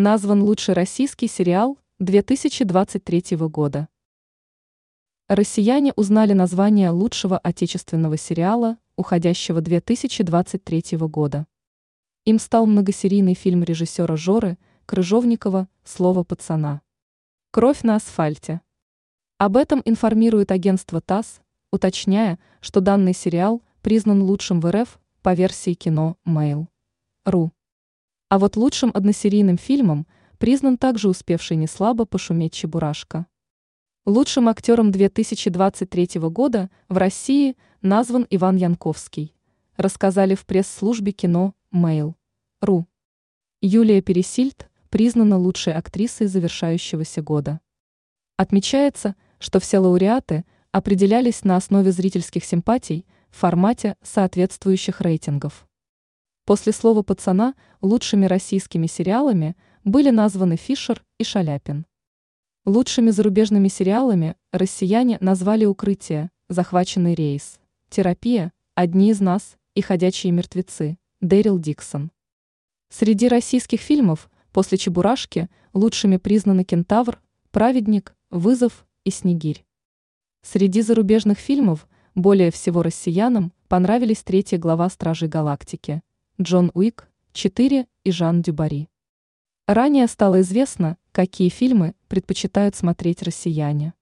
назван лучший российский сериал 2023 года. Россияне узнали название лучшего отечественного сериала уходящего 2023 года. Им стал многосерийный фильм режиссера Жоры Крыжовникова «Слово пацана». Кровь на асфальте. Об этом информирует агентство ТАСС, уточняя, что данный сериал признан лучшим в РФ по версии кино Mail.ru. А вот лучшим односерийным фильмом признан также успевший неслабо пошуметь Чебурашка. Лучшим актером 2023 года в России назван Иван Янковский, рассказали в пресс-службе кино Mail.ru. Юлия Пересильд признана лучшей актрисой завершающегося года. Отмечается, что все лауреаты определялись на основе зрительских симпатий в формате соответствующих рейтингов. После слова «пацана» лучшими российскими сериалами были названы Фишер и Шаляпин. Лучшими зарубежными сериалами россияне назвали «Укрытие», «Захваченный рейс», «Терапия», «Одни из нас» и «Ходячие мертвецы», Дэрил Диксон. Среди российских фильмов после «Чебурашки» лучшими признаны «Кентавр», «Праведник», «Вызов» и «Снегирь». Среди зарубежных фильмов более всего россиянам понравились третья глава «Стражей Галактики», Джон Уик, 4 и Жан Дюбари. Ранее стало известно, какие фильмы предпочитают смотреть россияне.